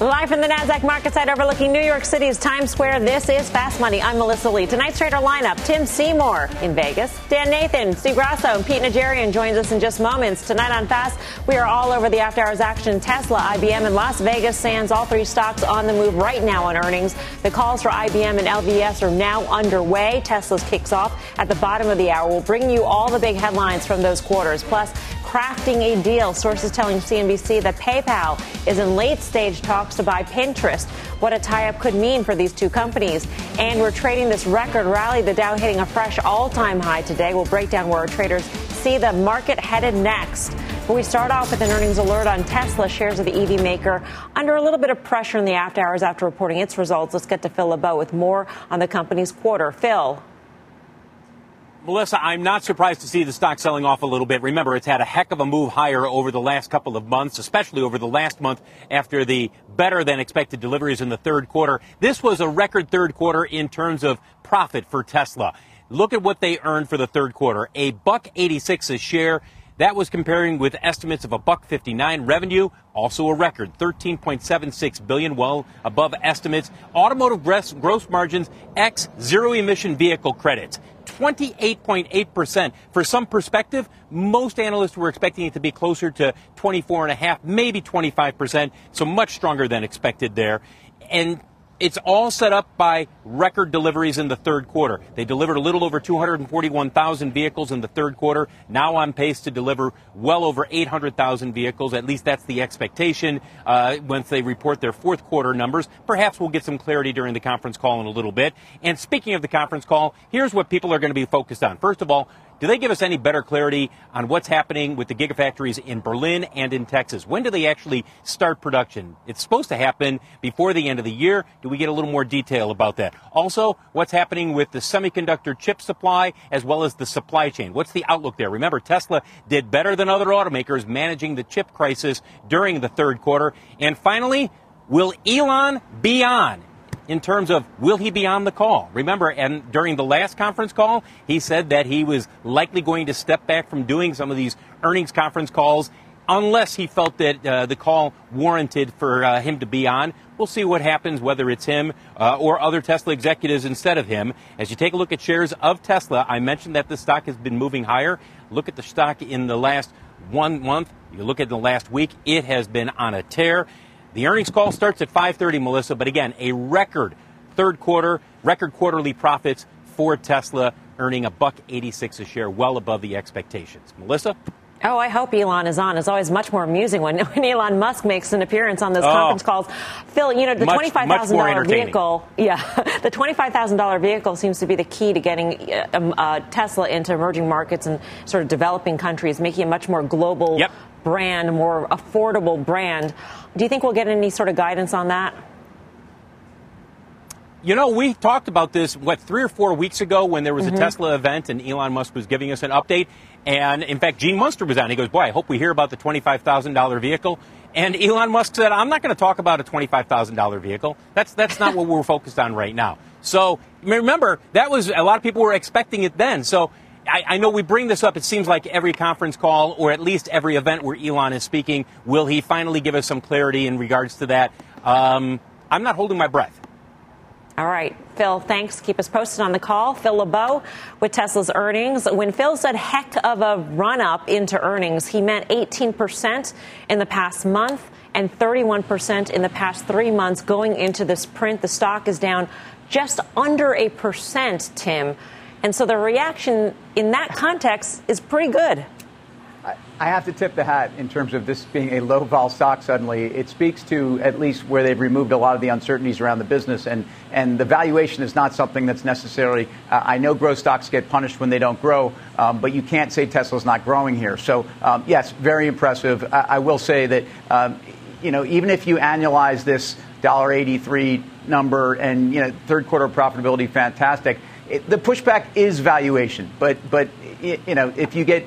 Live from the NASDAQ market site overlooking New York City's Times Square, this is Fast Money. I'm Melissa Lee. Tonight's trader lineup, Tim Seymour in Vegas, Dan Nathan, Steve Grasso, and Pete Najarian joins us in just moments. Tonight on Fast, we are all over the after hours action. Tesla, IBM, and Las Vegas Sands, all three stocks on the move right now on earnings. The calls for IBM and LVS are now underway. Tesla's kicks off at the bottom of the hour. We'll bring you all the big headlines from those quarters. Plus, crafting a deal. Sources telling CNBC that PayPal is in late stage talks to buy Pinterest. What a tie up could mean for these two companies. And we're trading this record rally, the Dow hitting a fresh all time high today. We'll break down where our traders see the market headed next. But we start off with an earnings alert on Tesla shares of the EV maker under a little bit of pressure in the after hours after reporting its results. Let's get to Phil LeBeau with more on the company's quarter. Phil. Melissa, I'm not surprised to see the stock selling off a little bit. Remember, it's had a heck of a move higher over the last couple of months, especially over the last month after the better than expected deliveries in the third quarter. This was a record third quarter in terms of profit for Tesla. Look at what they earned for the third quarter. A buck 86 a share. That was comparing with estimates of a buck 59 revenue, also a record 13.76 billion, well above estimates. Automotive gross margins x zero emission vehicle credits 28.8%. For some perspective, most analysts were expecting it to be closer to 24.5, maybe 25%, so much stronger than expected there. And it's all set up by record deliveries in the third quarter. They delivered a little over 241,000 vehicles in the third quarter, now on pace to deliver well over 800,000 vehicles. At least that's the expectation uh, once they report their fourth quarter numbers. Perhaps we'll get some clarity during the conference call in a little bit. And speaking of the conference call, here's what people are going to be focused on. First of all, do they give us any better clarity on what's happening with the gigafactories in Berlin and in Texas? When do they actually start production? It's supposed to happen before the end of the year. Do we get a little more detail about that? Also, what's happening with the semiconductor chip supply as well as the supply chain? What's the outlook there? Remember, Tesla did better than other automakers managing the chip crisis during the third quarter. And finally, will Elon be on? In terms of will he be on the call? Remember, and during the last conference call, he said that he was likely going to step back from doing some of these earnings conference calls unless he felt that uh, the call warranted for uh, him to be on. We'll see what happens, whether it's him uh, or other Tesla executives instead of him. As you take a look at shares of Tesla, I mentioned that the stock has been moving higher. Look at the stock in the last one month. You look at the last week, it has been on a tear. The earnings call starts at 5:30, Melissa, but again, a record third quarter, record quarterly profits for Tesla, earning a buck 86 a share, well above the expectations. Melissa? Oh, I hope Elon is on. It's always much more amusing when, when Elon Musk makes an appearance on those oh, conference calls. Phil, you know, the $25,000 vehicle, yeah, the $25,000 vehicle seems to be the key to getting uh, um, uh, Tesla into emerging markets and sort of developing countries, making a much more global yep. brand, more affordable brand. Do you think we'll get any sort of guidance on that? You know, we talked about this, what, three or four weeks ago when there was mm-hmm. a Tesla event and Elon Musk was giving us an update. And in fact, Gene Munster was on. He goes, Boy, I hope we hear about the $25,000 vehicle. And Elon Musk said, I'm not going to talk about a $25,000 vehicle. That's, that's not what we're focused on right now. So remember, that was, a lot of people were expecting it then. So I, I, know we bring this up. It seems like every conference call, or at least every event where Elon is speaking, will he finally give us some clarity in regards to that? Um, I'm not holding my breath. All right, Phil, thanks. Keep us posted on the call. Phil LeBeau with Tesla's earnings. When Phil said heck of a run up into earnings, he meant 18% in the past month and 31% in the past three months going into this print. The stock is down just under a percent, Tim. And so the reaction in that context is pretty good. I have to tip the hat in terms of this being a low vol stock suddenly. It speaks to at least where they've removed a lot of the uncertainties around the business. And, and the valuation is not something that's necessarily, uh, I know growth stocks get punished when they don't grow, um, but you can't say Tesla's not growing here. So, um, yes, very impressive. I, I will say that. Um, you know, even if you annualize this $1.83 number and, you know, third quarter profitability, fantastic. It, the pushback is valuation. But, but, you know, if you get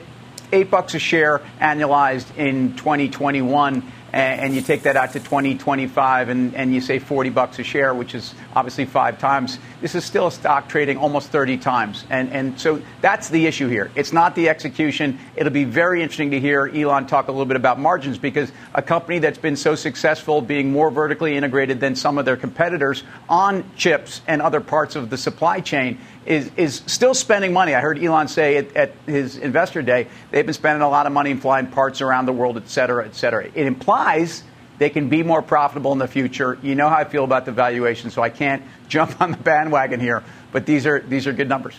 eight bucks a share annualized in 2021, and you take that out to 2025 and, and you say 40 bucks a share, which is obviously five times, this is still a stock trading almost 30 times. And, and so that's the issue here. It's not the execution. It'll be very interesting to hear Elon talk a little bit about margins because a company that's been so successful being more vertically integrated than some of their competitors on chips and other parts of the supply chain is, is still spending money. I heard Elon say at, at, his investor day they've been spending a lot of money in flying parts around the world, et cetera, et cetera. It implies they can be more profitable in the future. You know how I feel about the valuation, so I can't jump on the bandwagon here. But these are these are good numbers.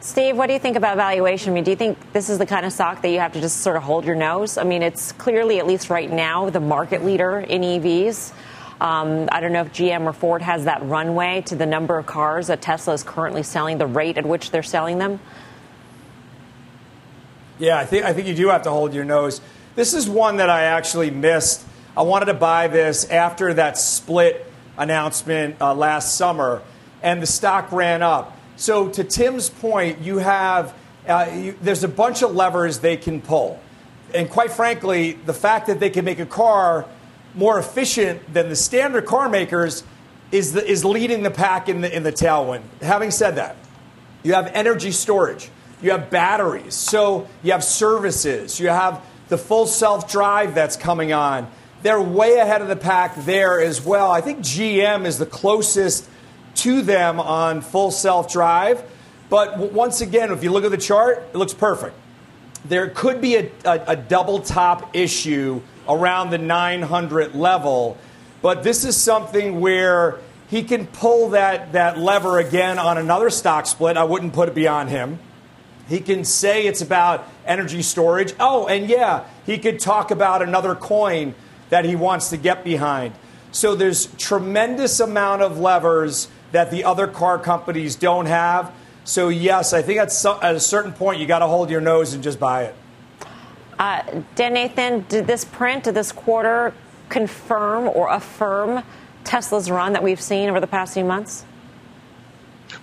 Steve, what do you think about valuation? I mean, do you think this is the kind of stock that you have to just sort of hold your nose? I mean, it's clearly, at least right now, the market leader in EVs. Um, I don't know if GM or Ford has that runway to the number of cars that Tesla is currently selling, the rate at which they're selling them. Yeah, I think I think you do have to hold your nose. This is one that I actually missed. I wanted to buy this after that split announcement uh, last summer, and the stock ran up. So to Tim's point, you have uh, you, there's a bunch of levers they can pull, and quite frankly, the fact that they can make a car more efficient than the standard car makers is, the, is leading the pack in the, in the tailwind. Having said that, you have energy storage, you have batteries, so you have services, you have the full self drive that's coming on. They're way ahead of the pack there as well. I think GM is the closest to them on full self drive. But once again, if you look at the chart, it looks perfect. There could be a, a, a double top issue around the 900 level. But this is something where he can pull that, that lever again on another stock split. I wouldn't put it beyond him. He can say it's about energy storage. Oh, and yeah, he could talk about another coin that he wants to get behind. So there's tremendous amount of levers that the other car companies don't have. So yes, I think at, at a certain point you got to hold your nose and just buy it. Uh, Dan Nathan, did this print, did this quarter confirm or affirm Tesla's run that we've seen over the past few months?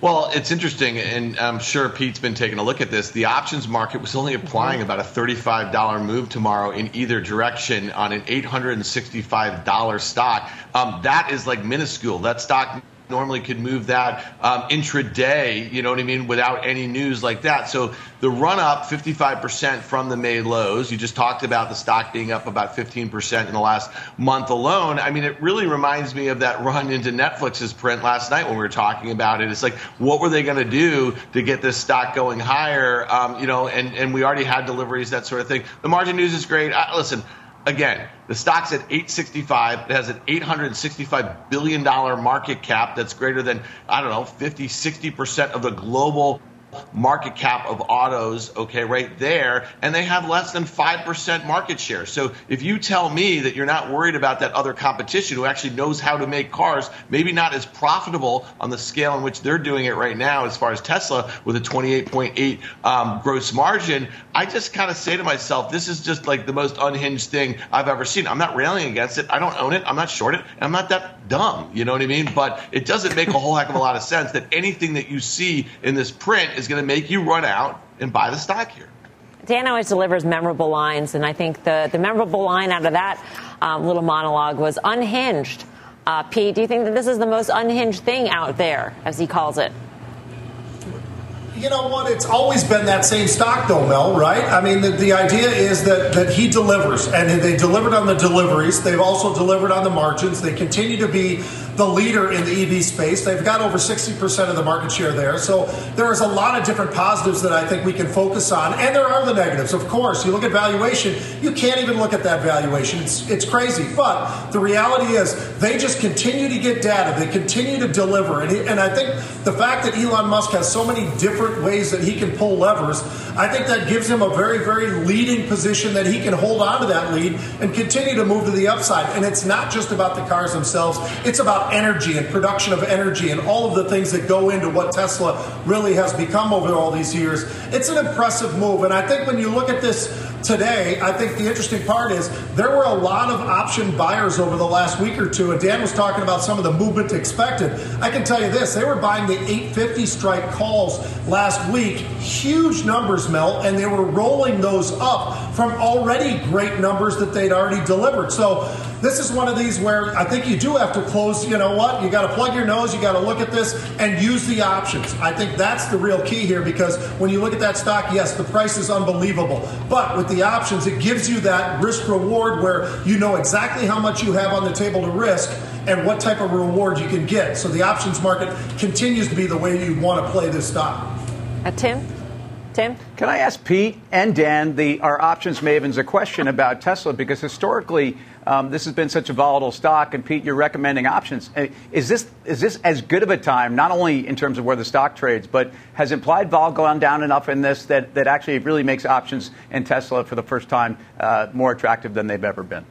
Well, it's interesting, and I'm sure Pete's been taking a look at this. The options market was only applying mm-hmm. about a $35 move tomorrow in either direction on an $865 stock. Um, that is like minuscule. That stock normally could move that um, intraday, you know what I mean, without any news like that. So the run up 55% from the May lows. You just talked about the stock being up about 15% in the last month alone. I mean, it really reminds me of that run into Netflix's print last night when we were talking about it. It's like, what were they going to do to get this stock going higher? Um, you know, and, and we already had deliveries, that sort of thing. The margin news is great. I, listen, again, the stock's at 865. It has an 865 billion dollar market cap that's greater than I don't know 50, 60 percent of the global market cap of autos, okay, right there, and they have less than 5% market share. So if you tell me that you're not worried about that other competition who actually knows how to make cars, maybe not as profitable on the scale in which they're doing it right now, as far as Tesla with a 28.8 um, gross margin, I just kind of say to myself, this is just like the most unhinged thing I've ever seen. I'm not railing against it. I don't own it. I'm not short it. I'm not that dumb. You know what I mean? But it doesn't make a whole heck of a lot of sense that anything that you see in this print is is going to make you run out and buy the stock here. Dan always delivers memorable lines, and I think the, the memorable line out of that um, little monologue was unhinged. Uh, Pete, do you think that this is the most unhinged thing out there, as he calls it? You know what? It's always been that same stock, though, Mel, right? I mean, the, the idea is that, that he delivers, and they delivered on the deliveries. They've also delivered on the margins. They continue to be the leader in the EV space. They've got over 60% of the market share there. So there is a lot of different positives that I think we can focus on. And there are the negatives, of course. You look at valuation, you can't even look at that valuation. It's, it's crazy. But the reality is they just continue to get data, they continue to deliver. And, he, and I think the fact that Elon Musk has so many different ways that he can pull levers, I think that gives him a very, very leading position that he can hold on to that lead and continue to move to the upside. And it's not just about the cars themselves, it's about energy and production of energy and all of the things that go into what Tesla really has become over all these years. It's an impressive move. And I think when you look at this today, I think the interesting part is there were a lot of option buyers over the last week or two, and Dan was talking about some of the movement expected. I can tell you this: they were buying the 850 strike calls last week, huge numbers, Mel, and they were rolling those up from already great numbers that they'd already delivered. So this is one of these where I think you do have to close. You know what? You got to plug your nose. You got to look at this and use the options. I think that's the real key here because when you look at that stock, yes, the price is unbelievable, but with the options, it gives you that risk reward where you know exactly how much you have on the table to risk and what type of reward you can get. So the options market continues to be the way you want to play this stock. Uh, Tim. Tim? Can I ask Pete and Dan, the, our options mavens, a question about Tesla? Because historically, um, this has been such a volatile stock, and Pete, you're recommending options. Uh, is this is this as good of a time, not only in terms of where the stock trades, but has implied vol gone down enough in this that, that actually really makes options in Tesla for the first time uh, more attractive than they've ever been?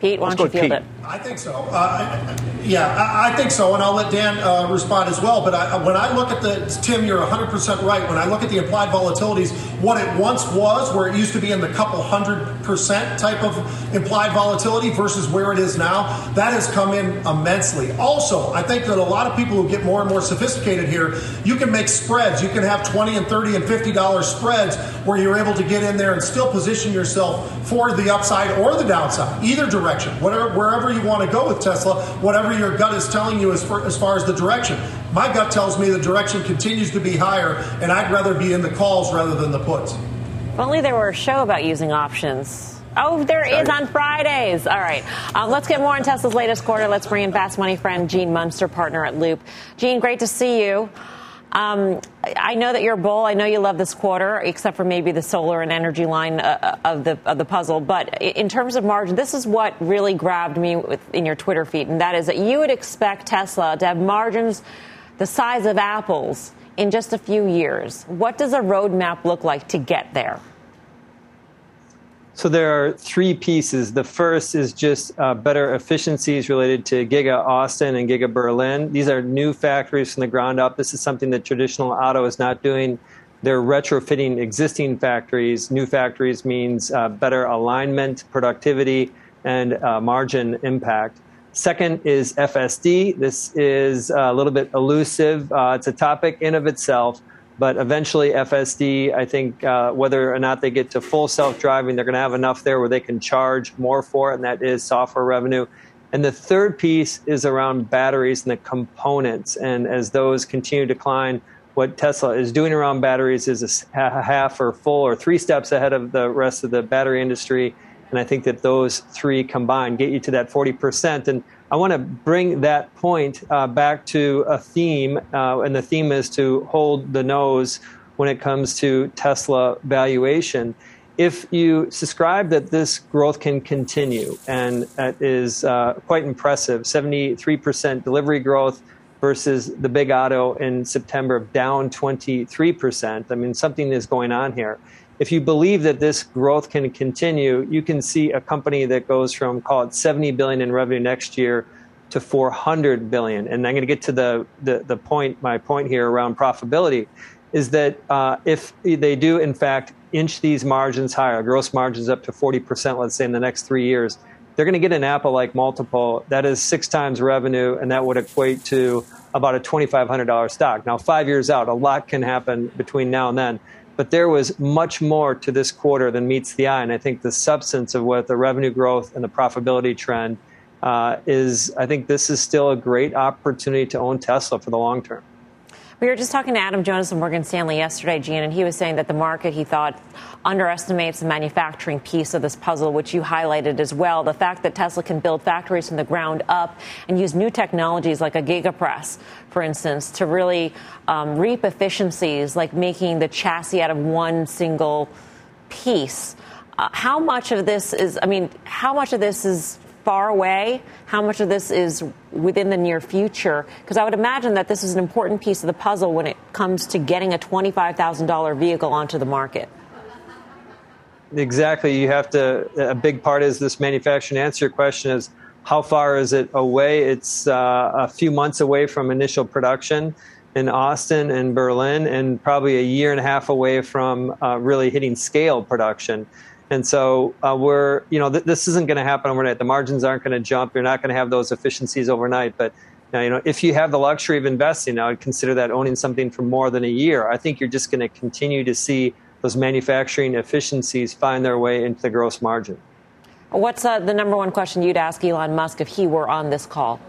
Pete, why don't you field it? I think so. Uh, yeah, I, I, think so, and I'll let Dan uh, respond as well. But I, when I look at the Tim, you're 100 percent right. When I look at the implied volatilities, what it once was, where it used to be in the couple hundred percent type of implied volatility versus where it is now, that has come in immensely. Also, I think that a lot of people who get more and more sophisticated here, you can make spreads. You can have 20 and 30 and 50 dollar spreads where you're able to get in there and still position yourself for the upside or the downside, either direction direction. Whatever, wherever you want to go with Tesla, whatever your gut is telling you as far, as far as the direction. My gut tells me the direction continues to be higher, and I'd rather be in the calls rather than the puts. If only there were a show about using options. Oh, there Sorry. is on Fridays. All right. Um, let's get more on Tesla's latest quarter. Let's bring in fast money friend Gene Munster, partner at Loop. Gene, great to see you. Um, I know that you're a bull. I know you love this quarter, except for maybe the solar and energy line uh, uh of the of the puzzle. But in terms of margin, this is what really grabbed me with, in your Twitter feed, and that is that you would expect Tesla to have margins the size of Apple's in just a few years. What does a roadmap look like to get there? So there are three pieces. The first is just uh, better efficiencies related to Giga Austin and Giga Berlin. These are new factories from the ground up. This is something that traditional auto is not doing. They're retrofitting existing factories. New factories means uh, better alignment, productivity, and uh, margin impact. Second is FSD. This is a little bit elusive. Uh, it's a topic in of itself. But eventually, FSD, I think uh, whether or not they get to full self driving, they're going to have enough there where they can charge more for it, and that is software revenue. And the third piece is around batteries and the components. And as those continue to decline, what Tesla is doing around batteries is a half or full or three steps ahead of the rest of the battery industry. And I think that those three combined get you to that 40%. And I want to bring that point uh, back to a theme, uh, and the theme is to hold the nose when it comes to Tesla valuation. If you subscribe that this growth can continue, and that is uh, quite impressive 73% delivery growth versus the big auto in September down 23%. I mean, something is going on here if you believe that this growth can continue, you can see a company that goes from call it 70 billion in revenue next year to 400 billion. And I'm going to get to the, the, the point, my point here around profitability is that uh, if they do in fact inch these margins higher, gross margins up to 40%, let's say in the next three years, they're going to get an Apple like multiple that is six times revenue, and that would equate to about a $2,500 stock. Now, five years out, a lot can happen between now and then. But there was much more to this quarter than meets the eye. And I think the substance of what the revenue growth and the profitability trend uh, is, I think this is still a great opportunity to own Tesla for the long term. We were just talking to Adam Jonas of Morgan Stanley yesterday, Gene, and he was saying that the market, he thought, underestimates the manufacturing piece of this puzzle, which you highlighted as well. The fact that Tesla can build factories from the ground up and use new technologies like a gigapress, for instance, to really um, reap efficiencies like making the chassis out of one single piece. Uh, how much of this is, I mean, how much of this is far away? How much of this is within the near future? Because I would imagine that this is an important piece of the puzzle when it comes to getting a $25,000 vehicle onto the market. Exactly. You have to, a big part is this manufacturing. Answer your question is how far is it away? It's uh, a few months away from initial production in Austin and Berlin, and probably a year and a half away from uh, really hitting scale production. And so uh, we're, you know, th- this isn't going to happen overnight. The margins aren't going to jump. You're not going to have those efficiencies overnight. But now, you know, if you have the luxury of investing, I would consider that owning something for more than a year. I think you're just going to continue to see those manufacturing efficiencies find their way into the gross margin. What's uh, the number one question you'd ask Elon Musk if he were on this call?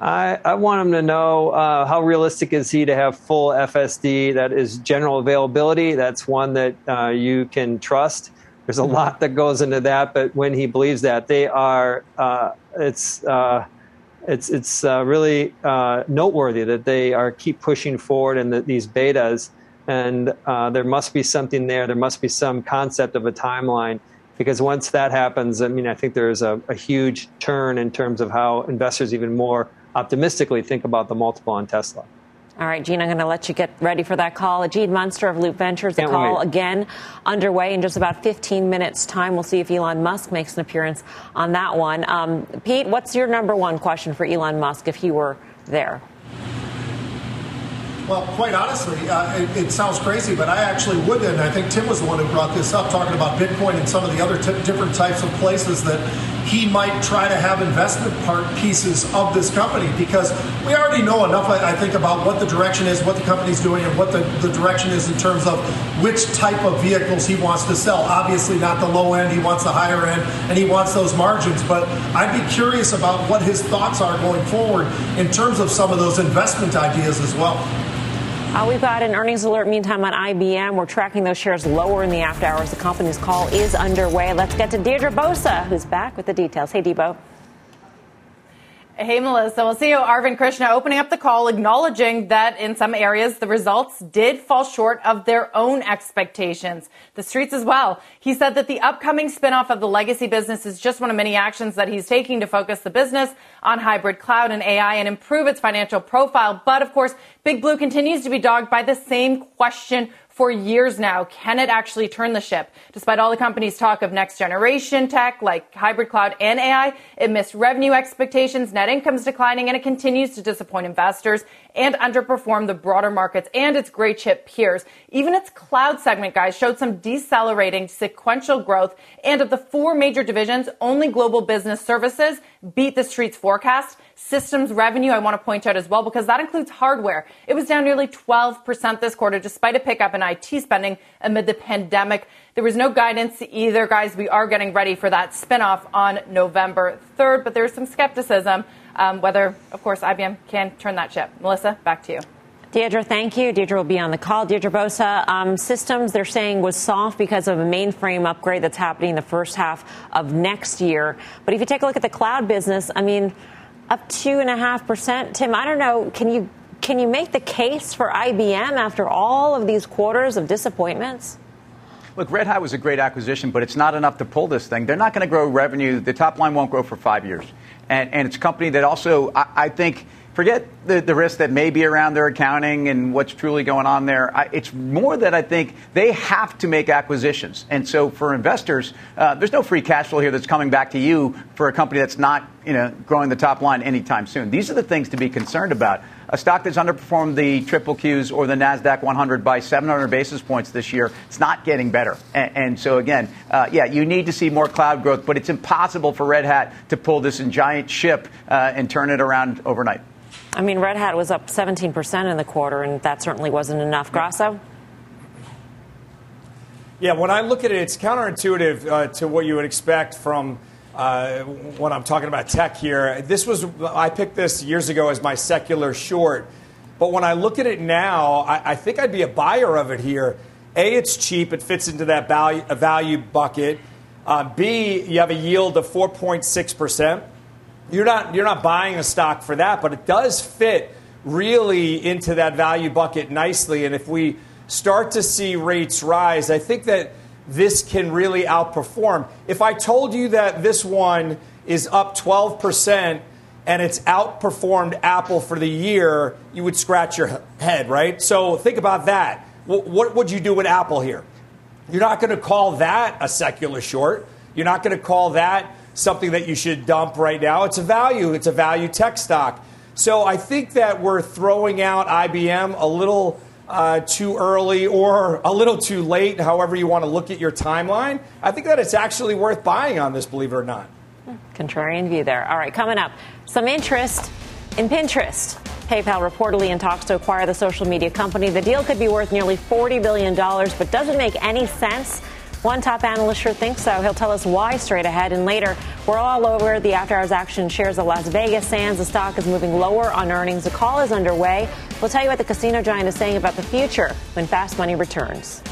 I, I want him to know uh, how realistic is he to have full FSD that is general availability. That's one that uh, you can trust. There's a mm-hmm. lot that goes into that, but when he believes that, they are uh, it's uh, it's it's uh, really uh, noteworthy that they are keep pushing forward and that these betas and there must be something there. There must be some concept of a timeline because once that happens, I mean, I think there's a, a huge turn in terms of how investors even more optimistically think about the multiple on Tesla. All right, Gene, I'm going to let you get ready for that call. Gene Munster of Loop Ventures, the call wait. again underway in just about 15 minutes' time. We'll see if Elon Musk makes an appearance on that one. Um, Pete, what's your number one question for Elon Musk if he were there? Well, quite honestly, uh, it, it, sounds crazy, but I actually would, and I think Tim was the one who brought this up, talking about Bitcoin and some of the other t- different types of places that he might try to have investment part pieces of this company because we already know enough, I, think, about what the direction is, what the company's doing, and what the, the direction is in terms of which type of vehicles he wants to sell. Obviously, not the low end, he wants the higher end, and he wants those margins. But I'd be curious about what his thoughts are going forward in terms of some of those investment ideas as well. Uh, we've got an earnings alert meantime on IBM. We're tracking those shares lower in the after hours. The company's call is underway. Let's get to Deirdre Bosa, who's back with the details. Hey, Debo. Hey, Melissa. We'll see you, Arvind Krishna opening up the call, acknowledging that in some areas the results did fall short of their own expectations. The streets as well. He said that the upcoming spinoff of the legacy business is just one of many actions that he's taking to focus the business on hybrid cloud and AI and improve its financial profile. But of course, Big Blue continues to be dogged by the same question for years now. Can it actually turn the ship? Despite all the company's talk of next generation tech like hybrid cloud and AI, it missed revenue expectations, net income's declining, and it continues to disappoint investors and underperform the broader markets and its gray chip peers. Even its cloud segment, guys, showed some decelerating sequential growth. And of the four major divisions, only global business services beat the street's forecast. Systems revenue, I want to point out as well, because that includes hardware. It was down nearly 12% this quarter, despite a pickup in IT spending amid the pandemic. There was no guidance either, guys. We are getting ready for that spinoff on November 3rd, but there's some skepticism um, whether, of course, IBM can turn that ship. Melissa, back to you. Deirdre, thank you. Deirdre will be on the call. Deirdre Bosa, um, systems they're saying was soft because of a mainframe upgrade that's happening the first half of next year. But if you take a look at the cloud business, I mean, up two and a half percent. Tim, I don't know. Can you can you make the case for IBM after all of these quarters of disappointments? Look, Red Hat was a great acquisition, but it's not enough to pull this thing. They're not going to grow revenue. The top line won't grow for five years. And, and it's a company that also, I, I think, forget the, the risk that may be around their accounting and what's truly going on there. I, it's more that I think they have to make acquisitions. And so for investors, uh, there's no free cash flow here that's coming back to you for a company that's not you know, growing the top line anytime soon. These are the things to be concerned about. A stock that's underperformed the triple Qs or the NASDAQ 100 by 700 basis points this year, it's not getting better. And, and so, again, uh, yeah, you need to see more cloud growth, but it's impossible for Red Hat to pull this giant ship uh, and turn it around overnight. I mean, Red Hat was up 17% in the quarter, and that certainly wasn't enough. Grasso? Yeah, when I look at it, it's counterintuitive uh, to what you would expect from uh, when I'm talking about tech here. This was, I picked this years ago as my secular short. But when I look at it now, I, I think I'd be a buyer of it here. A, it's cheap, it fits into that value, value bucket. Uh, B, you have a yield of 4.6% you're not you're not buying a stock for that, but it does fit really into that value bucket nicely. And if we start to see rates rise, I think that this can really outperform. If I told you that this one is up 12% and it's outperformed Apple for the year, you would scratch your head, right? So think about that. What would you do with Apple here? You're not going to call that a secular short. You're not going to call that something that you should dump right now. It's a value, it's a value tech stock. So I think that we're throwing out IBM a little uh, too early or a little too late, however you want to look at your timeline, I think that it's actually worth buying on this, believe it or not. Contrarian view there. All right, coming up, some interest in Pinterest. PayPal reportedly in talks to acquire the social media company. The deal could be worth nearly $40 billion, but doesn't make any sense. One top analyst sure thinks so. He'll tell us why straight ahead. And later, we're all over the after hours action shares of Las Vegas Sands. The stock is moving lower on earnings. A call is underway. We'll tell you what the casino giant is saying about the future when Fast Money returns.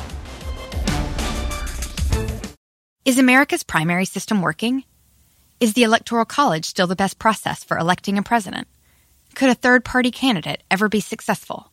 Is America's primary system working? Is the Electoral College still the best process for electing a president? Could a third party candidate ever be successful?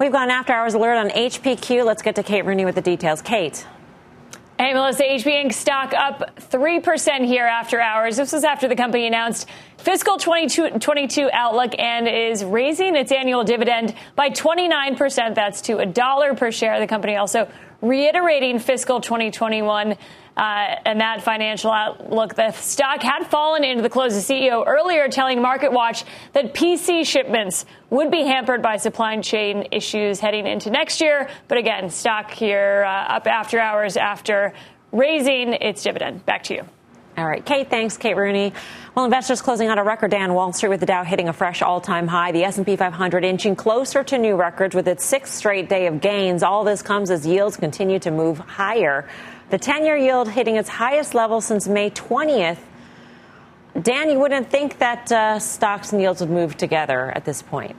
We've got an after hours alert on HPQ. Let's get to Kate Rooney with the details. Kate. Hey, Melissa, HP Inc. stock up 3% here after hours. This was after the company announced fiscal 2022 outlook and is raising its annual dividend by 29%. That's to a dollar per share. The company also reiterating fiscal 2021 uh, and that financial outlook. The stock had fallen into the close. The CEO earlier telling MarketWatch that PC shipments would be hampered by supply chain issues heading into next year. But again, stock here uh, up after hours after raising its dividend. Back to you. All right, Kate, thanks, Kate Rooney. Well, investors closing out a record day on Wall Street with the Dow hitting a fresh all-time high. The S&P 500 inching closer to new records with its sixth straight day of gains. All this comes as yields continue to move higher. The 10-year yield hitting its highest level since May 20th. Dan, you wouldn't think that uh, stocks and yields would move together at this point.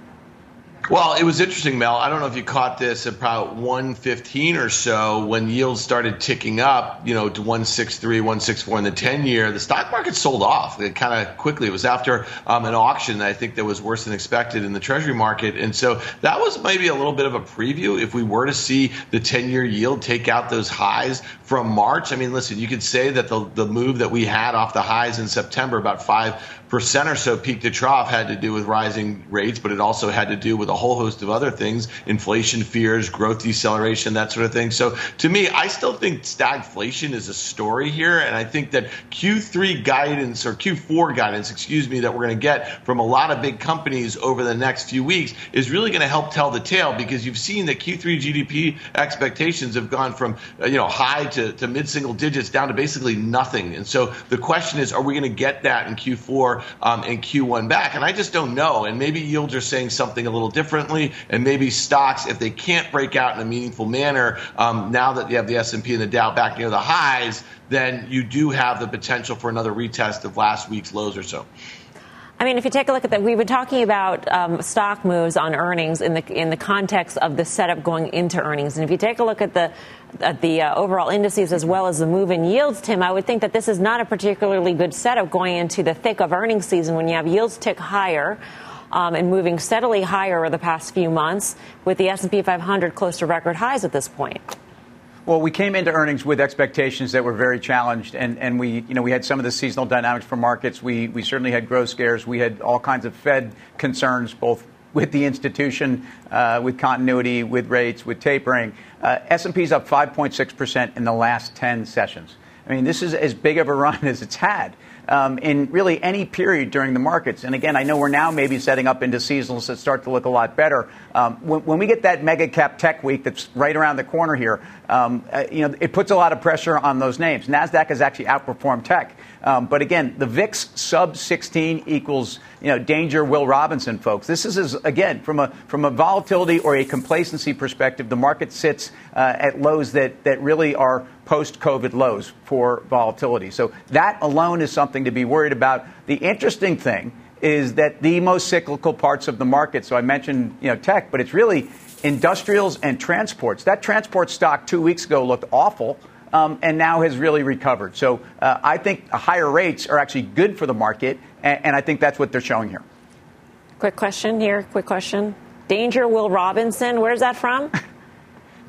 Well, it was interesting, Mel. I don't know if you caught this at about 115 or so when yields started ticking up, you know, to 163, 164 in the 10 year. The stock market sold off it kind of quickly. It was after um, an auction I think that was worse than expected in the Treasury market. And so that was maybe a little bit of a preview. If we were to see the 10 year yield take out those highs from March, I mean, listen, you could say that the, the move that we had off the highs in September, about five percent or so peak to trough had to do with rising rates, but it also had to do with a whole host of other things inflation fears, growth deceleration, that sort of thing. So to me, I still think stagflation is a story here. And I think that Q3 guidance or Q4 guidance, excuse me, that we're going to get from a lot of big companies over the next few weeks is really going to help tell the tale because you've seen that Q3 GDP expectations have gone from uh, you know high to, to mid single digits down to basically nothing. And so the question is, are we going to get that in Q4 um, and Q1 back? And I just don't know. And maybe yields are saying something a little differently, and maybe stocks, if they can't break out in a meaningful manner, um, now that you have the S&P and the Dow back near the highs, then you do have the potential for another retest of last week's lows or so. I mean, if you take a look at that, we've been talking about um, stock moves on earnings in the in the context of the setup going into earnings. And if you take a look at the at the uh, overall indices as well as the move in yields, Tim, I would think that this is not a particularly good setup going into the thick of earnings season when you have yields tick higher. Um, and moving steadily higher over the past few months, with the S&P 500 close to record highs at this point. Well, we came into earnings with expectations that were very challenged, and, and we, you know, we had some of the seasonal dynamics for markets. We, we certainly had growth scares. We had all kinds of Fed concerns, both with the institution, uh, with continuity, with rates, with tapering. Uh, S&P's up 5.6% in the last 10 sessions. I mean, this is as big of a run as it's had um, in really any period during the markets. And again, I know we're now maybe setting up into seasonals that start to look a lot better. Um, when, when, we get that mega cap tech week that's right around the corner here, um, uh, you know, it puts a lot of pressure on those names. Nasdaq has actually outperformed tech. Um, but again, the VIX sub 16 equals you know danger. Will Robinson, folks. This is again from a from a volatility or a complacency perspective. The market sits uh, at lows that that really are post COVID lows for volatility. So that alone is something to be worried about. The interesting thing is that the most cyclical parts of the market. So I mentioned you know tech, but it's really industrials and transports. That transport stock two weeks ago looked awful um, and now has really recovered. So uh, I think higher rates are actually good for the market, and, and I think that's what they're showing here. Quick question here. Quick question. Danger, Will Robinson. Where's that from?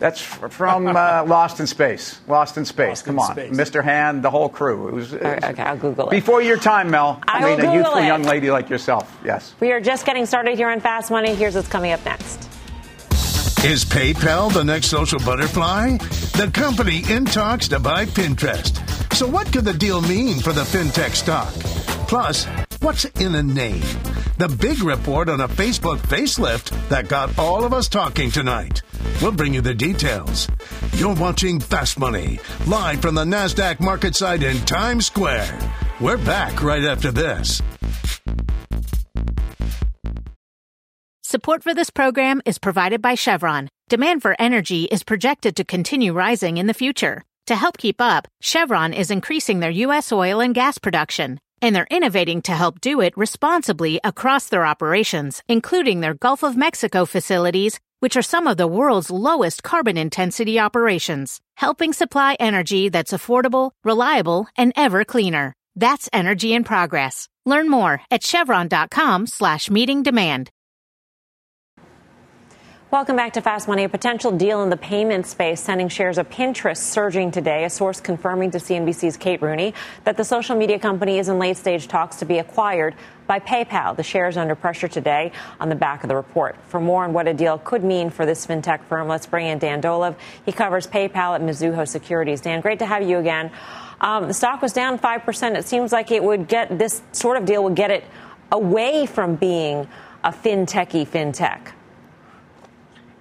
That's from uh, Lost in Space. Lost in Space. Lost Come in on, space. Mr. Hand, the whole crew. It was, it was okay, I'll Google it. Before your time, Mel. I, I mean, will a youthful it. young lady like yourself. Yes. We are just getting started here on Fast Money. Here's what's coming up next. Is PayPal the next social butterfly? The company in talks to buy Pinterest. So, what could the deal mean for the fintech stock? Plus, what's in a name? The big report on a Facebook facelift that got all of us talking tonight. We'll bring you the details. You're watching Fast Money, live from the NASDAQ market site in Times Square. We're back right after this. Support for this program is provided by Chevron. Demand for energy is projected to continue rising in the future. To help keep up, Chevron is increasing their U.S. oil and gas production, and they're innovating to help do it responsibly across their operations, including their Gulf of Mexico facilities, which are some of the world's lowest carbon intensity operations, helping supply energy that's affordable, reliable, and ever cleaner. That's energy in progress. Learn more at chevron.com slash meeting demand. Welcome back to Fast Money. A potential deal in the payment space sending shares of Pinterest surging today. A source confirming to CNBC's Kate Rooney that the social media company is in late stage talks to be acquired by PayPal. The shares under pressure today on the back of the report. For more on what a deal could mean for this fintech firm, let's bring in Dan Dolev. He covers PayPal at Mizuho Securities. Dan, great to have you again. Um, the stock was down 5%. It seems like it would get this sort of deal would get it away from being a fintechy fintech.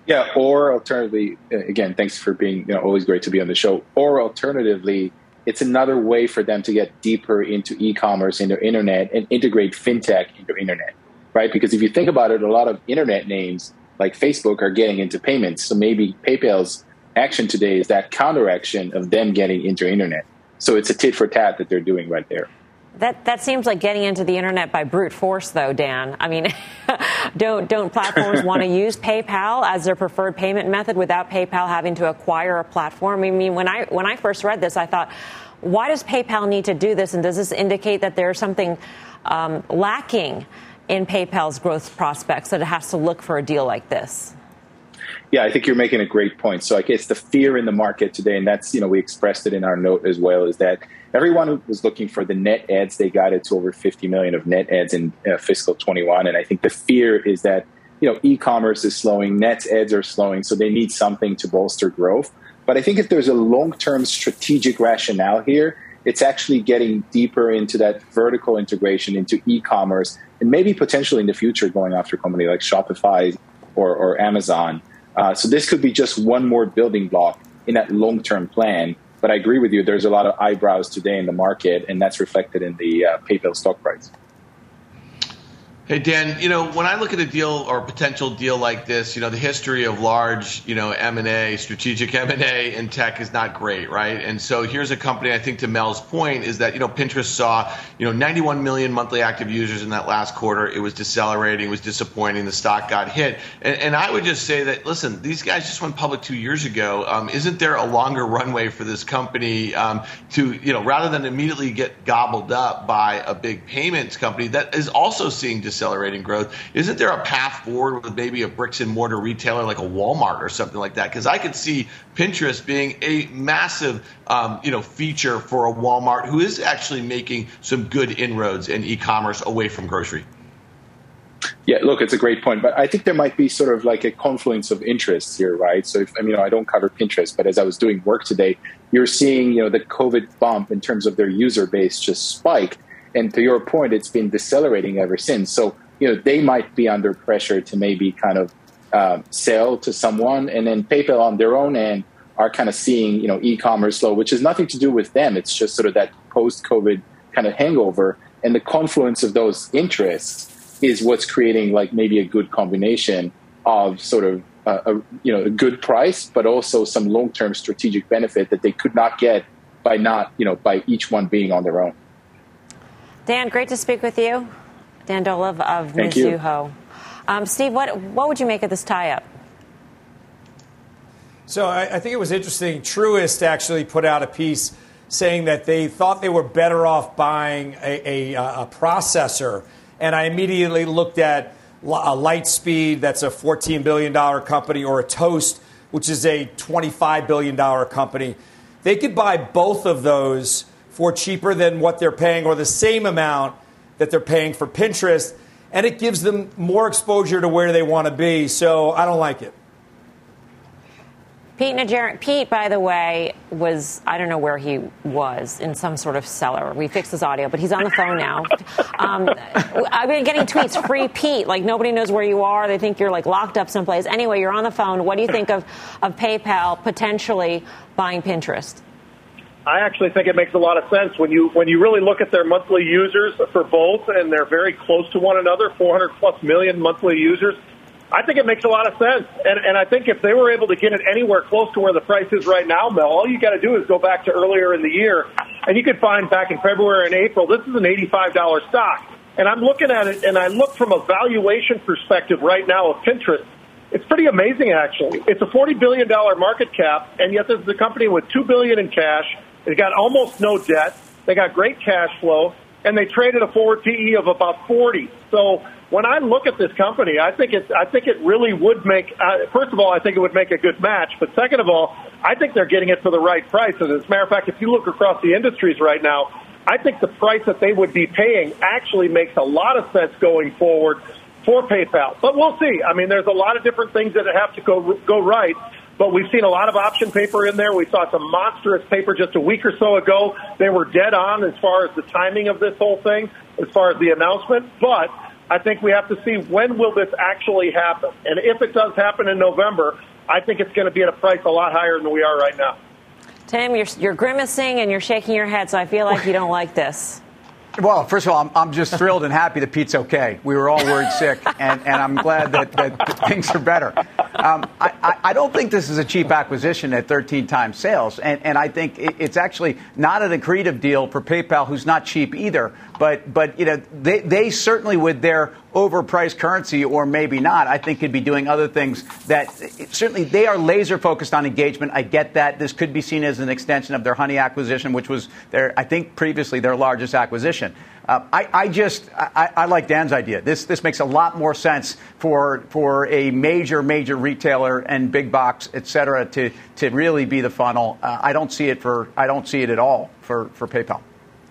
Yeah, or alternatively, uh, again, thanks for being you know, always great to be on the show. Or alternatively, it's another way for them to get deeper into e-commerce, into internet, and integrate fintech into internet, right? Because if you think about it, a lot of internet names like Facebook are getting into payments. So maybe PayPal's action today is that counteraction of them getting into internet. So it's a tit for tat that they're doing right there. That that seems like getting into the internet by brute force, though, Dan. I mean, don't don't platforms want to use PayPal as their preferred payment method without PayPal having to acquire a platform? I mean, when I when I first read this, I thought, why does PayPal need to do this? And does this indicate that there's something um, lacking in PayPal's growth prospects that it has to look for a deal like this? Yeah, I think you're making a great point. So I guess the fear in the market today, and that's you know we expressed it in our note as well, is that everyone was looking for the net adds. They got it to over 50 million of net adds in uh, fiscal 21, and I think the fear is that you know e-commerce is slowing, net adds are slowing, so they need something to bolster growth. But I think if there's a long-term strategic rationale here, it's actually getting deeper into that vertical integration into e-commerce, and maybe potentially in the future going after a company like Shopify or, or Amazon. Uh, so this could be just one more building block in that long-term plan but I agree with you. There's a lot of eyebrows today in the market, and that's reflected in the uh, PayPal stock price. Hey Dan, you know when I look at a deal or a potential deal like this, you know the history of large, you know M and A, strategic M and A in tech is not great, right? And so here's a company. I think to Mel's point is that you know Pinterest saw you know 91 million monthly active users in that last quarter. It was decelerating, it was disappointing. The stock got hit, and, and I would just say that listen, these guys just went public two years ago. Um, isn't there a longer runway for this company um, to you know rather than immediately get gobbled up by a big payments company that is also seeing? Accelerating growth. Isn't there a path forward with maybe a bricks and mortar retailer like a Walmart or something like that? Because I could see Pinterest being a massive, um, you know, feature for a Walmart who is actually making some good inroads in e-commerce away from grocery. Yeah, look, it's a great point, but I think there might be sort of like a confluence of interests here, right? So, if, I mean, I don't cover Pinterest, but as I was doing work today, you're seeing, you know, the COVID bump in terms of their user base just spike, and to your point, it's been decelerating ever since. So, you know, they might be under pressure to maybe kind of uh, sell to someone, and then PayPal on their own end are kind of seeing, you know, e-commerce slow, which has nothing to do with them. It's just sort of that post-COVID kind of hangover, and the confluence of those interests is what's creating like maybe a good combination of sort of uh, a you know a good price, but also some long term strategic benefit that they could not get by not you know by each one being on their own. Dan, great to speak with you. Dan Dolev of Thank Mizuho. Um, Steve, what what would you make of this tie-up? So I, I think it was interesting. Truist actually put out a piece saying that they thought they were better off buying a, a, a processor and I immediately looked at a Lightspeed, that's a $14 billion company, or a Toast, which is a $25 billion company. They could buy both of those for cheaper than what they're paying, or the same amount that they're paying for Pinterest, and it gives them more exposure to where they want to be. So I don't like it. Pete Najarian, Pete, by the way, was, I don't know where he was, in some sort of cellar. We fixed his audio, but he's on the phone now. Um, I've been getting tweets, free Pete, like nobody knows where you are. They think you're like locked up someplace. Anyway, you're on the phone. What do you think of, of PayPal potentially buying Pinterest? I actually think it makes a lot of sense when you when you really look at their monthly users for both, and they're very close to one another, 400 plus million monthly users. I think it makes a lot of sense. And, and I think if they were able to get it anywhere close to where the price is right now, Mel, all you got to do is go back to earlier in the year, and you could find back in February and April, this is an $85 stock. And I'm looking at it, and I look from a valuation perspective right now of Pinterest. It's pretty amazing, actually. It's a $40 billion market cap, and yet this is a company with 2 billion in cash. They got almost no debt. They got great cash flow, and they traded a forward PE of about 40. So when I look at this company, I think it's I think it really would make. Uh, first of all, I think it would make a good match. But second of all, I think they're getting it for the right price. And as a matter of fact, if you look across the industries right now, I think the price that they would be paying actually makes a lot of sense going forward for PayPal. But we'll see. I mean, there's a lot of different things that have to go go right. But we've seen a lot of option paper in there. We saw some monstrous paper just a week or so ago. They were dead on as far as the timing of this whole thing, as far as the announcement. But I think we have to see when will this actually happen. And if it does happen in November, I think it's going to be at a price a lot higher than we are right now. Tim, you're, you're grimacing and you're shaking your head, so I feel like you don't like this. Well, first of all, I'm, I'm, just thrilled and happy that Pete's okay. We were all worried sick, and, and I'm glad that, that things are better. Um, I, I, don't think this is a cheap acquisition at 13 times sales, and, and I think it's actually not an accretive deal for PayPal, who's not cheap either. But, but you know, they, they certainly, with their overpriced currency, or maybe not, I think could be doing other things that certainly they are laser focused on engagement. I get that. This could be seen as an extension of their Honey acquisition, which was their, I think, previously their largest acquisition. Uh, I, I, just I, I, like Dan's idea. This this makes a lot more sense for for a major major retailer and big box, et cetera, to to really be the funnel. Uh, I don't see it for I don't see it at all for for PayPal.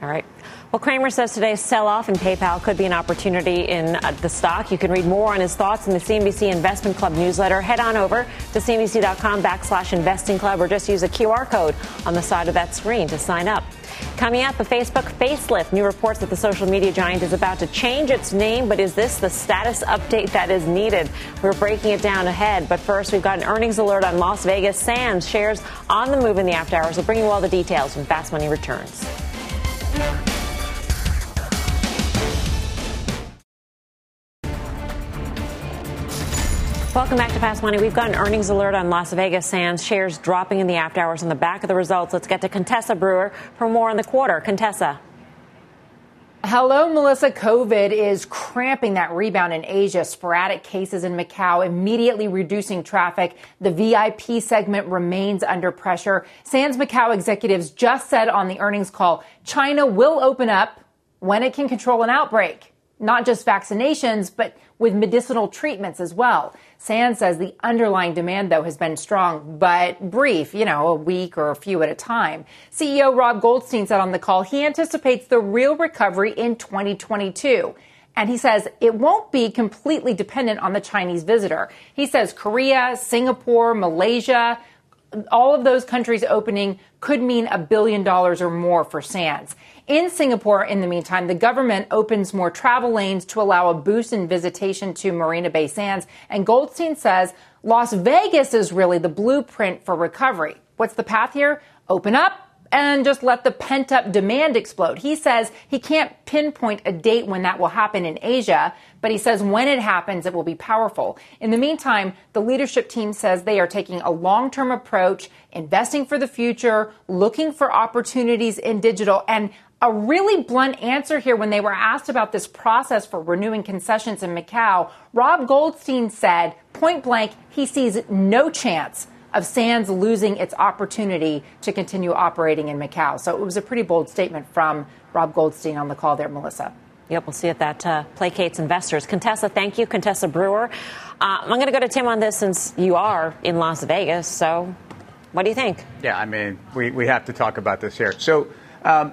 All right. Well, Cramer says today's sell-off in PayPal could be an opportunity in uh, the stock. You can read more on his thoughts in the CNBC Investment Club newsletter. Head on over to cnbc.com backslash investing club or just use the QR code on the side of that screen to sign up. Coming up, a Facebook facelift. New reports that the social media giant is about to change its name, but is this the status update that is needed? We're breaking it down ahead. But first, we've got an earnings alert on Las Vegas Sands shares on the move in the after hours. We'll bring you all the details when Fast Money returns. Welcome back to Fast Money. We've got an earnings alert on Las Vegas Sands shares dropping in the after hours on the back of the results. Let's get to Contessa Brewer for more on the quarter. Contessa. Hello, Melissa. COVID is cramping that rebound in Asia. Sporadic cases in Macau immediately reducing traffic. The VIP segment remains under pressure. Sands Macau executives just said on the earnings call China will open up when it can control an outbreak. Not just vaccinations, but with medicinal treatments as well. Sands says the underlying demand, though, has been strong, but brief, you know, a week or a few at a time. CEO Rob Goldstein said on the call he anticipates the real recovery in 2022. And he says it won't be completely dependent on the Chinese visitor. He says Korea, Singapore, Malaysia, all of those countries opening could mean a billion dollars or more for Sands. In Singapore, in the meantime, the government opens more travel lanes to allow a boost in visitation to Marina Bay Sands. And Goldstein says Las Vegas is really the blueprint for recovery. What's the path here? Open up, and just let the pent up demand explode. He says he can't pinpoint a date when that will happen in Asia, but he says when it happens, it will be powerful. In the meantime, the leadership team says they are taking a long term approach, investing for the future, looking for opportunities in digital, and a really blunt answer here when they were asked about this process for renewing concessions in Macau. Rob Goldstein said point blank he sees no chance of Sands losing its opportunity to continue operating in Macau. So it was a pretty bold statement from Rob Goldstein on the call there, Melissa. Yep, we'll see if that uh, placates investors. Contessa, thank you. Contessa Brewer. Uh, I'm going to go to Tim on this since you are in Las Vegas. So, what do you think? Yeah, I mean, we, we have to talk about this here. So, um,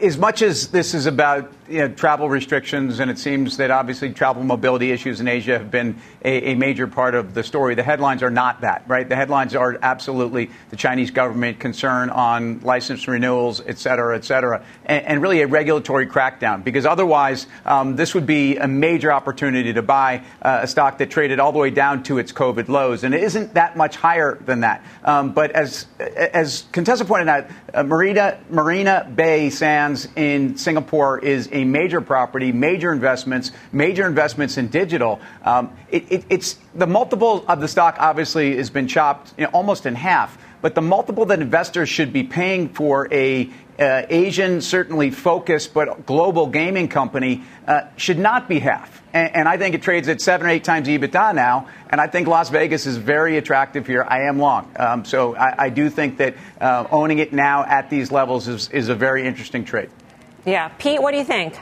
as much as this is about you know, travel restrictions, and it seems that obviously travel mobility issues in Asia have been a, a, major part of the story. The headlines are not that, right? The headlines are absolutely the Chinese government concern on license renewals, et cetera, et cetera, and, and really a regulatory crackdown. Because otherwise, um, this would be a major opportunity to buy uh, a stock that traded all the way down to its COVID lows, and it isn't that much higher than that. Um, but as as Contessa pointed out, uh, Marina Marina Bay Sands in Singapore is a major property, major investments, major investments in digital. Um, it, it, it's the multiple of the stock obviously has been chopped you know, almost in half. But the multiple that investors should be paying for a uh, Asian, certainly focused, but global gaming company uh, should not be half. And, and, I think it trades at seven or eight times EBITDA now. And I think Las Vegas is very attractive here. I am long. Um, so I, I, do think that uh, owning it now at these levels is, is a very interesting trade. Yeah. Pete, what do you think?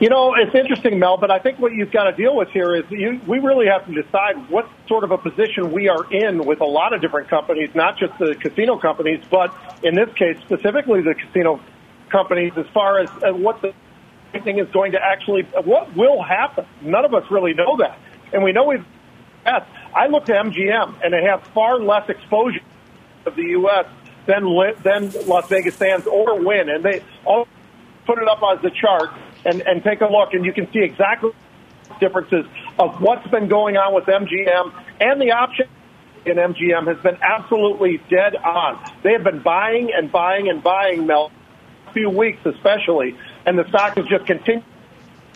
You know, it's interesting, Mel, but I think what you've got to deal with here is you, we really have to decide what sort of a position we are in with a lot of different companies, not just the casino companies, but in this case, specifically the casino companies, as far as uh, what the thing is going to actually, what will happen. None of us really know that. And we know we've, I looked at MGM, and it has far less exposure of the U.S then then Las Vegas Sands or Wynn, and they all put it up as the chart and and take a look, and you can see exactly differences of what's been going on with MGM and the option in MGM has been absolutely dead on. They have been buying and buying and buying, Mel, a few weeks especially, and the stock has just continued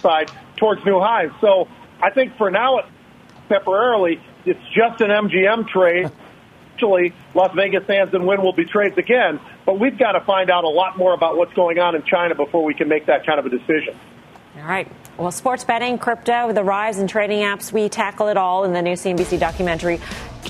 side towards new highs. So I think for now, temporarily, it's just an MGM trade eventually Las Vegas Sands and Wynn will be trades again. But we've got to find out a lot more about what's going on in China before we can make that kind of a decision. All right. Well, sports betting, crypto, the rise in trading apps, we tackle it all in the new CNBC documentary,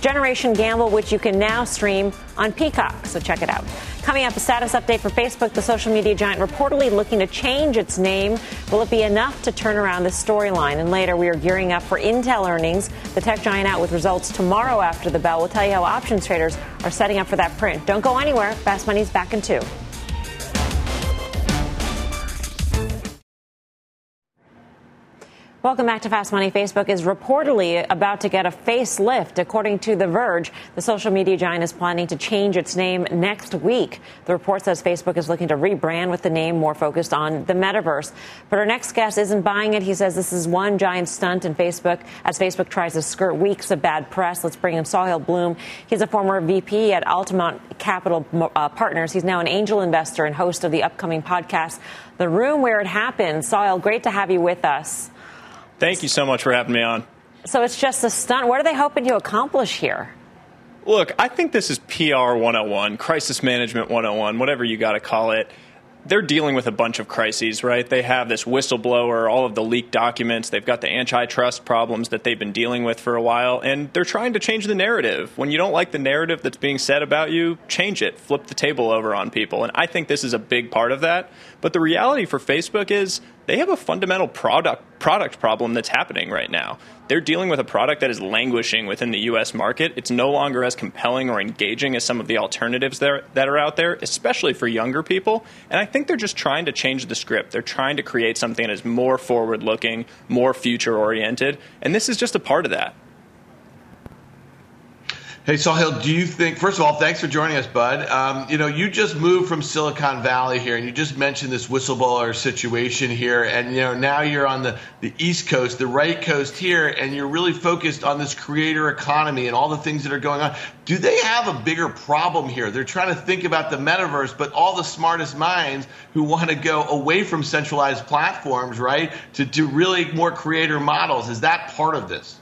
Generation Gamble, which you can now stream on Peacock. So check it out. Coming up, a status update for Facebook, the social media giant reportedly looking to change its name. Will it be enough to turn around the storyline? And later, we are gearing up for Intel earnings. The tech giant out with results tomorrow after the bell. We'll tell you how options traders are setting up for that print. Don't go anywhere. Fast Money's back in two. Welcome back to Fast Money. Facebook is reportedly about to get a facelift. According to The Verge, the social media giant is planning to change its name next week. The report says Facebook is looking to rebrand with the name more focused on the metaverse. But our next guest isn't buying it. He says this is one giant stunt in Facebook as Facebook tries to skirt weeks of bad press. Let's bring in Sahil Bloom. He's a former VP at Altamont Capital uh, Partners. He's now an angel investor and host of the upcoming podcast, The Room Where It Happens. Sahil, great to have you with us. Thank you so much for having me on. So it's just a stunt. What are they hoping to accomplish here? Look, I think this is PR 101, crisis management 101, whatever you got to call it. They're dealing with a bunch of crises, right? They have this whistleblower, all of the leaked documents. They've got the antitrust problems that they've been dealing with for a while, and they're trying to change the narrative. When you don't like the narrative that's being said about you, change it, flip the table over on people. And I think this is a big part of that. But the reality for Facebook is they have a fundamental product product problem that's happening right now. They're dealing with a product that is languishing within the US market. It's no longer as compelling or engaging as some of the alternatives there, that are out there, especially for younger people. And I think they're just trying to change the script. They're trying to create something that is more forward looking, more future oriented. And this is just a part of that. Hey, Sahil, do you think, first of all, thanks for joining us, bud. Um, you know, you just moved from Silicon Valley here, and you just mentioned this whistleblower situation here, and, you know, now you're on the, the East Coast, the right coast here, and you're really focused on this creator economy and all the things that are going on. Do they have a bigger problem here? They're trying to think about the metaverse, but all the smartest minds who want to go away from centralized platforms, right, to, to really more creator models, is that part of this?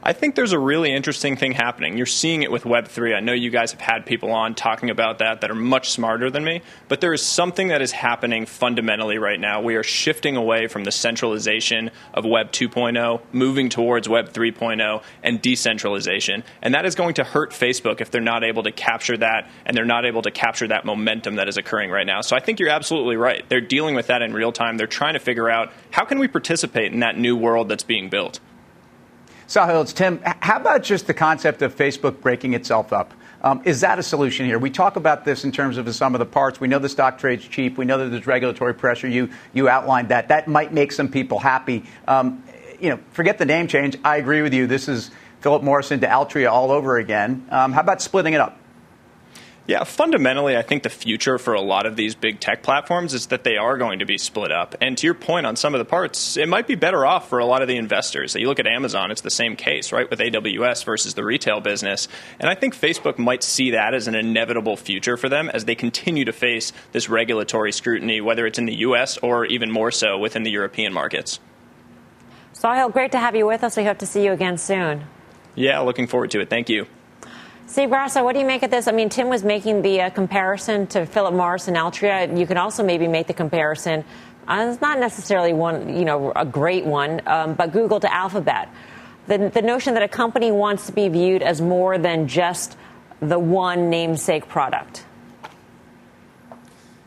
I think there's a really interesting thing happening. You're seeing it with Web3. I know you guys have had people on talking about that that are much smarter than me, but there is something that is happening fundamentally right now. We are shifting away from the centralization of Web 2.0, moving towards Web 3.0 and decentralization. And that is going to hurt Facebook if they're not able to capture that and they're not able to capture that momentum that is occurring right now. So I think you're absolutely right. They're dealing with that in real time. They're trying to figure out how can we participate in that new world that's being built. Sahil, it's Tim. How about just the concept of Facebook breaking itself up? Um, is that a solution here? We talk about this in terms of the sum of the parts. We know the stock trades cheap. We know that there's regulatory pressure. You you outlined that. That might make some people happy. Um, you know, forget the name change. I agree with you. This is Philip Morris into Altria all over again. Um, how about splitting it up? Yeah, fundamentally, I think the future for a lot of these big tech platforms is that they are going to be split up. And to your point on sum of the parts, it might be better off for a lot of the investors. You look at Amazon, it's the same case, right, with AWS versus the retail business. And I think Facebook might see that as an inevitable future for them as they continue to face this regulatory scrutiny, whether it's in the US or even more so within the European markets. Sahil, great to have you with us. We hope to see you again soon. Yeah, looking forward to it. Thank you. Steve Grasso, what do you make of this? I mean, Tim was making the uh, comparison to Philip Morris and Altria. You can also maybe make the comparison. Uh, it's not necessarily one, you know, a great one, um, but Google to Alphabet. The, the notion that a company wants to be viewed as more than just the one namesake product.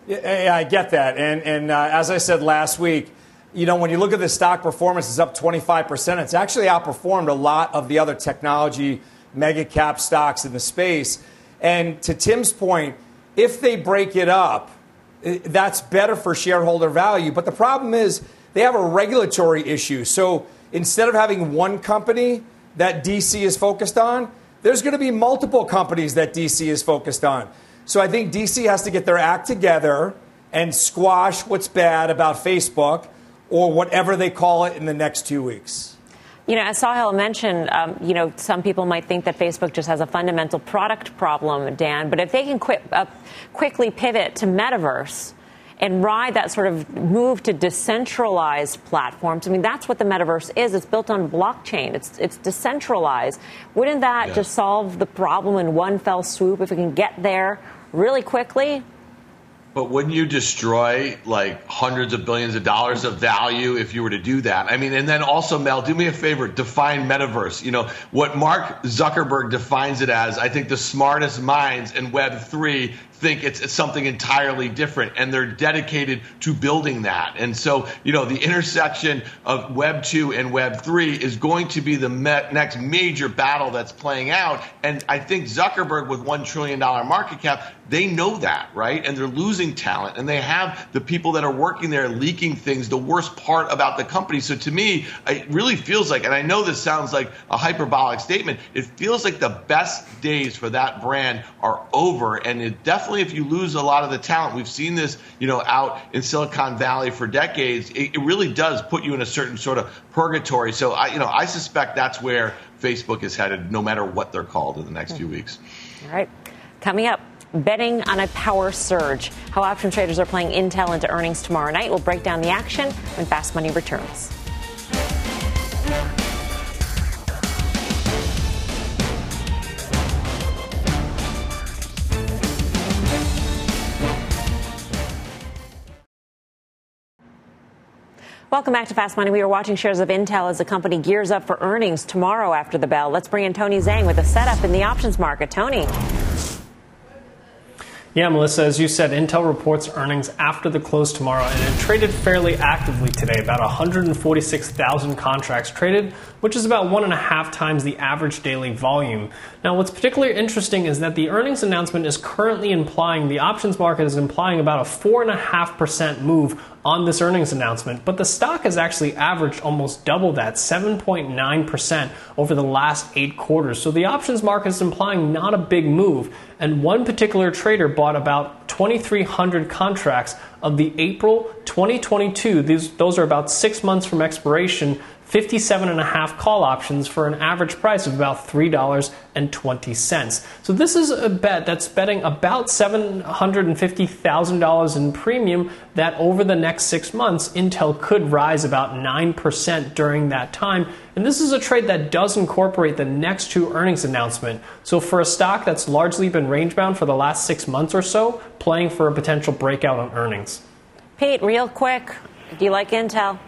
Yeah, I get that. And, and uh, as I said last week, you know, when you look at the stock performance, it's up 25%. It's actually outperformed a lot of the other technology mega cap stocks in the space. And to Tim's point, if they break it up, eh, that's better for shareholder value. But the problem is they have a regulatory issue. So instead of having one company that DC is focused on, there's going to be multiple companies that DC is focused on. So I think DC has to get their act together and squash what's bad about Facebook or whatever they call it in the next two weeks. You know, as Sahil mentioned, um, you know, some people might think that Facebook just has a fundamental product problem, Dan. But if they can quit, uh, quickly pivot to metaverse and ride that sort of move to decentralized platforms, I mean, that's what the metaverse is. It's built on blockchain. It's it's decentralized. Wouldn't that yes. just solve the problem in one fell swoop if we can get there really quickly? But wouldn't you destroy like hundreds of billions of dollars of value if you were to do that? I mean, and then also, Mel, do me a favor, define metaverse. You know, what Mark Zuckerberg defines it as, I think the smartest minds in Web3 think it's, it's, something entirely different and they're dedicated to building that. And so, you know, the intersection of Web 2 and Web 3 is going to be the next major battle that's playing out. And I think Zuckerberg, with $1 trillion market cap, they know that, right? And they're losing talent and they have the people that are working there leaking things, the worst part about the company. So to me, it really feels like, and I know this sounds like a hyperbolic statement, it feels like the best days for that brand are over. And it definitely if you lose a lot of the talent, we've seen this, you know, out in Silicon Valley for decades. It, it really does put you in a certain sort of purgatory. So I, you know, I suspect that's where Facebook is headed, no matter what they're called in the next few weeks. All right, coming up. Betting on a power surge. How option traders are playing Intel into earnings tomorrow night. We'll break down the action when Fast Money returns. Welcome back to Fast Money. We are watching shares of Intel as the company gears up for earnings tomorrow after the bell. Let's bring in Tony Zhang with a setup in the options market. Tony. Yeah, Melissa, as you said, Intel reports earnings after the close tomorrow, and it traded fairly actively today. About 146,000 contracts traded, which is about one and a half times the average daily volume. Now, what's particularly interesting is that the earnings announcement is currently implying the options market is implying about a 4.5% move on this earnings announcement, but the stock has actually averaged almost double that, 7.9% over the last eight quarters. So the options market is implying not a big move. And one particular trader bought about 2,300 contracts of the April 2022. These, those are about six months from expiration 57 and a half call options for an average price of about $3.20. So this is a bet that's betting about $750,000 in premium that over the next six months, Intel could rise about 9% during that time. And this is a trade that does incorporate the next two earnings announcement. So for a stock that's largely been range bound for the last six months or so, playing for a potential breakout on earnings. Pete, real quick, do you like Intel?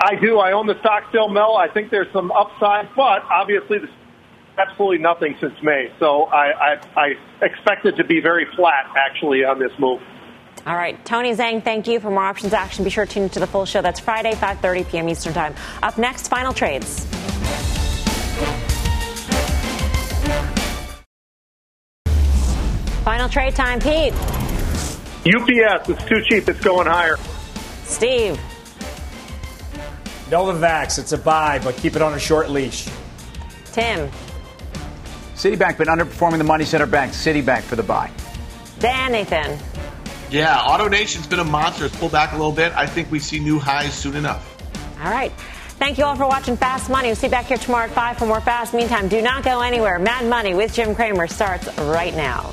I do. I own the stock still, Mel. I think there's some upside, but obviously there's absolutely nothing since May. So I, I, I expect it to be very flat, actually, on this move. All right, Tony Zhang, thank you for more options action. Be sure to tune into the full show. That's Friday, 5:30 p.m. Eastern Time. Up next, final trades. Final trade time, Pete. UPS, it's too cheap. It's going higher. Steve. Novavax, it's a buy, but keep it on a short leash. Tim. Citibank been underperforming the money center banks. Citibank for the buy. Dan Nathan. Yeah, AutoNation's been a monster. It's pulled back a little bit. I think we see new highs soon enough. All right. Thank you all for watching Fast Money. We'll see you back here tomorrow at 5 for more Fast. Meantime, do not go anywhere. Mad Money with Jim Cramer starts right now.